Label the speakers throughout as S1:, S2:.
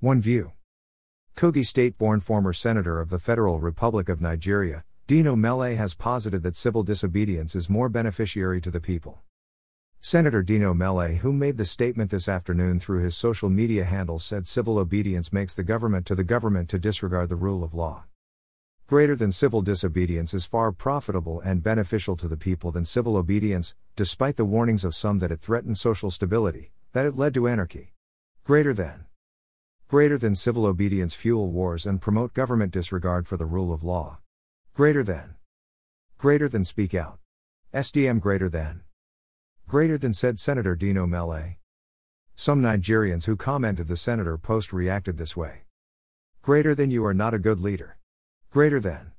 S1: One View. Kogi state born former senator of the Federal Republic of Nigeria, Dino Melaye has posited that civil disobedience is more beneficiary to the people. Senator Dino Melaye, who made the statement this afternoon through his social media handle, said civil obedience makes the government to the government to disregard the rule of law. Greater than civil disobedience is far profitable and beneficial to the people than civil obedience, despite the warnings of some that it threatened social stability, that it led to anarchy. Greater than greater than civil obedience fuel wars and promote government disregard for the rule of law. Greater than. Greater than speak out. SDM greater than. Greater than said Senator Dino Melaye. Some Nigerians who commented the senator post reacted this way. Greater than you are not a good leader. Greater than.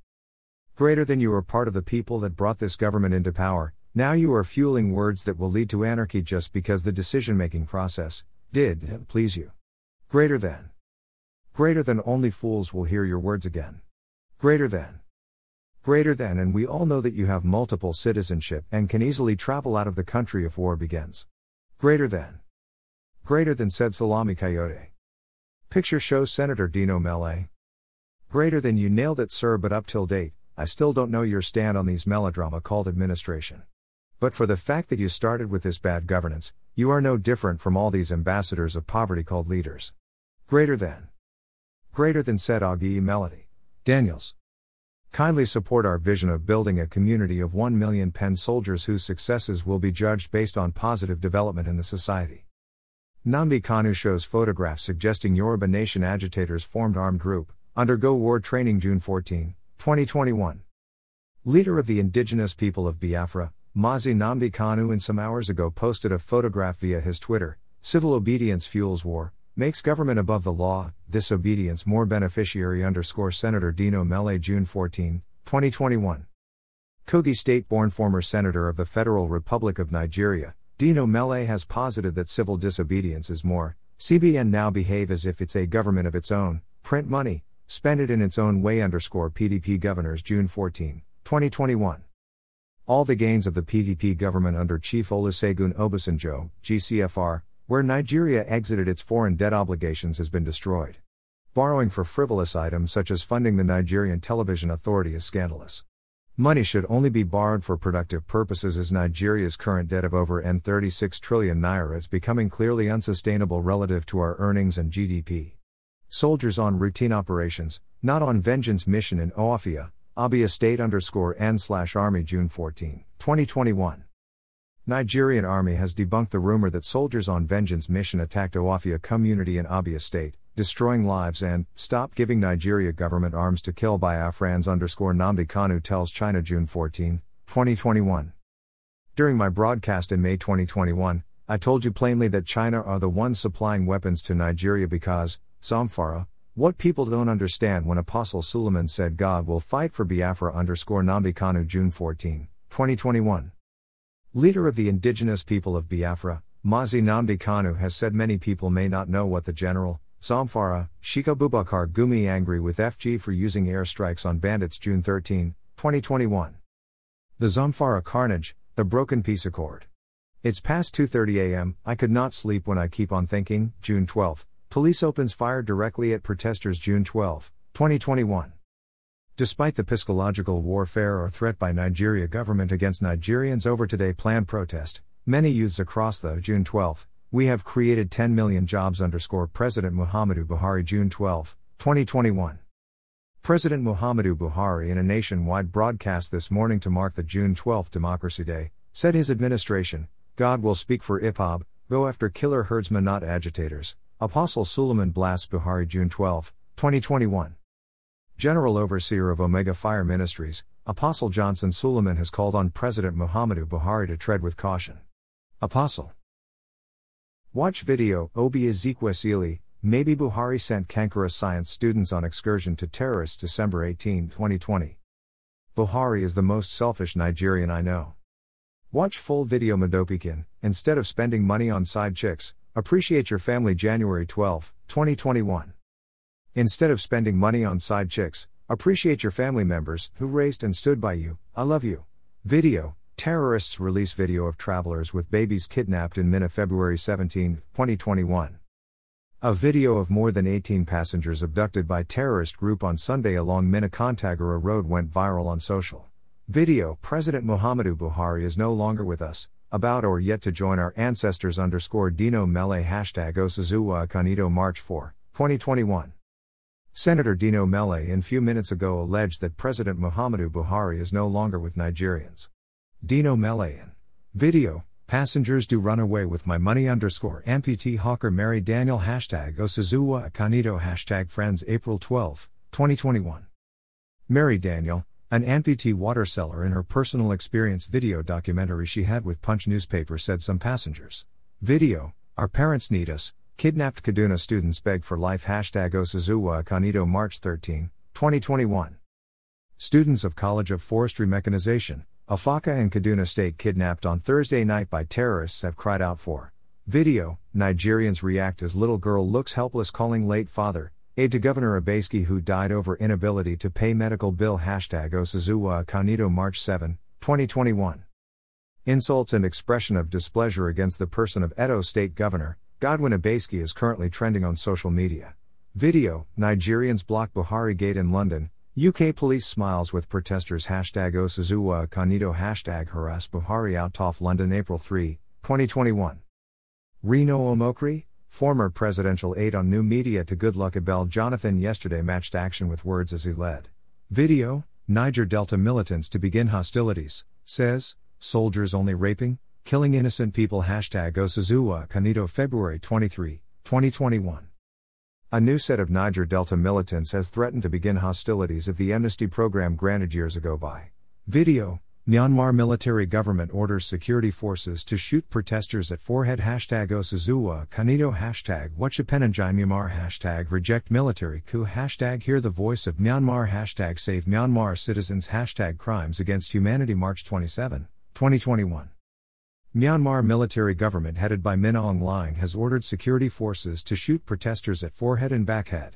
S1: Greater than you are part of the people that brought this government into power, now you are fueling words that will lead to anarchy just because the decision making process did please you. Greater than. Greater than only fools will hear your words again. Greater than. Greater than, and we all know that you have multiple citizenship and can easily travel out of the country if war begins. Greater than. Greater than said Salami Coyote. Picture shows Senator Dino Melaye. Greater than you nailed it, sir, but up till date, I still don't know your stand on these melodrama called administration. But for the fact that you started with this bad governance, you are no different from all these ambassadors of poverty called leaders. Greater than. Greater than said Augie Melody. Daniels. Kindly support our vision of building a community of 1 million pen soldiers whose successes will be judged based on positive development in the society. Nnamdi Kanu shows photographs suggesting Yoruba Nation agitators formed armed group, undergo war training June 14, 2021. Leader of the indigenous people of Biafra, Mazi Nnamdi Kanu in some hours ago posted a photograph via his Twitter, Civil Obedience Fuels War, Makes government above the law, disobedience more beneficiary underscore Senator Dino Melaye June 14, 2021. Kogi state born former senator of the Federal Republic of Nigeria, Dino Melaye has posited that civil disobedience is more. CBN now behave as if it's a government of its own, print money, spend it in its own way underscore PDP governors June 14, 2021. All the gains of the PDP government under Chief Olusegun Obasanjo, GCFR, where Nigeria exited its foreign debt obligations has been destroyed. Borrowing for frivolous items such as funding the Nigerian Television Authority is scandalous. Money should only be borrowed for productive purposes as Nigeria's current debt of over N36 trillion naira is becoming clearly unsustainable relative to our earnings and GDP. Soldiers on routine operations, not on vengeance mission in Ohafia, Abia State underscore N slash Army June 14, 2021. Nigerian army has debunked the rumor that soldiers on vengeance mission attacked Ohafia community in Abia state, destroying lives and stop giving Nigeria government arms to kill Biafrans underscore Nnamdi Kanu tells China June 14, 2021. During my broadcast in May 2021, I told you plainly that China are the ones supplying weapons to Nigeria because, Zamfara, what people don't understand when Apostle Suleiman said God will fight for Biafra underscore Nnamdi Kanu June 14, 2021. Leader of the indigenous people of Biafra, Mazi Nnamdi Kanu has said many people may not know what the general, Zamfara, Sheikh Abubakar Gumi angry with FG for using airstrikes on bandits June 13, 2021. The Zamfara carnage, the broken peace accord. It's past 2:30 a.m. I could not sleep when I keep on thinking. June 12. Police opens fire directly at protesters June 12, 2021. Despite the psychological warfare or threat by Nigeria government against Nigerians over today planned protest, many youths across the June 12, we have created 10 million jobs underscore President Muhammadu Buhari June 12, 2021. President Muhammadu Buhari in a nationwide broadcast this morning to mark the June 12 Democracy Day, said his administration, God will speak for IPOB, go after killer herdsmen not agitators. Apostle Suleiman blasts Buhari June 12, 2021. General Overseer of Omega Fire Ministries, Apostle Johnson Suleiman has called on President Muhammadu Buhari to tread with caution. Apostle. Watch video Oby Ezekwesili, maybe Buhari sent Kankara science students on excursion to terrorists December 18, 2020. Buhari is the most selfish Nigerian I know. Watch full video Madopikin, instead of spending money on side chicks, appreciate your family January 12, 2021. Instead of spending money on side chicks, appreciate your family members who raised and stood by you. I love you. Video Terrorists release video of travelers with babies kidnapped in Minna February 17, 2021. A video of more than 18 passengers abducted by terrorist group on Sunday along Minna-Kontagora Road went viral on social. Video President Muhammadu Buhari is no longer with us, about or yet to join our ancestors underscore Dino Melaye hashtag Osazuwa Akanito March 4, 2021. Senator Dino Melaye in few minutes ago alleged that President Muhammadu Buhari is no longer with Nigerians. Dino Melaye in video Passengers do run away with my money underscore amputee hawker Mary Daniel hashtag Osazuwa Akanito hashtag friends April 12, 2021. Mary Daniel, an amputee water seller in her personal experience video documentary she had with Punch newspaper said some passengers. Video, our parents need us, kidnapped Kaduna students beg for life hashtag Osazuwa Akanito March 13, 2021. Students of College of Forestry Mechanization, Afaka and Kaduna State kidnapped on Thursday night by terrorists have cried out for. Video Nigerians react as little girl looks helpless calling late father, aide to Governor Obaseki who died over inability to pay medical bill. Hashtag Osazuwa Akanito March 7, 2021. Insults and expression of displeasure against the person of Edo State Governor, Godwin Obaseki is currently trending on social media. Video Nigerians block Buhari Gate in London, UK police smiles with protesters hashtag Osazuwa Akanito hashtag harass Buhari out off London April 3, 2021. Reno Omokri, former presidential aide on new media to Goodluck Ebele Jonathan yesterday matched action with words as he led. Video, Niger Delta militants to begin hostilities, says, soldiers only raping, killing innocent people hashtag Osazuwa Akanito February 23, 2021. A new set of Niger Delta militants has threatened to begin hostilities if the amnesty program granted years ago by video. Myanmar military government orders security forces to shoot protesters at forehead hashtag Osazuwa Akanito hashtag Wachapenanjai Myanmar hashtag reject military coup hashtag hear the voice of Myanmar hashtag save Myanmar citizens hashtag crimes against humanity March 27, 2021. Myanmar military government headed by Min Aung Hlaing has ordered security forces to shoot protesters at forehead and backhead.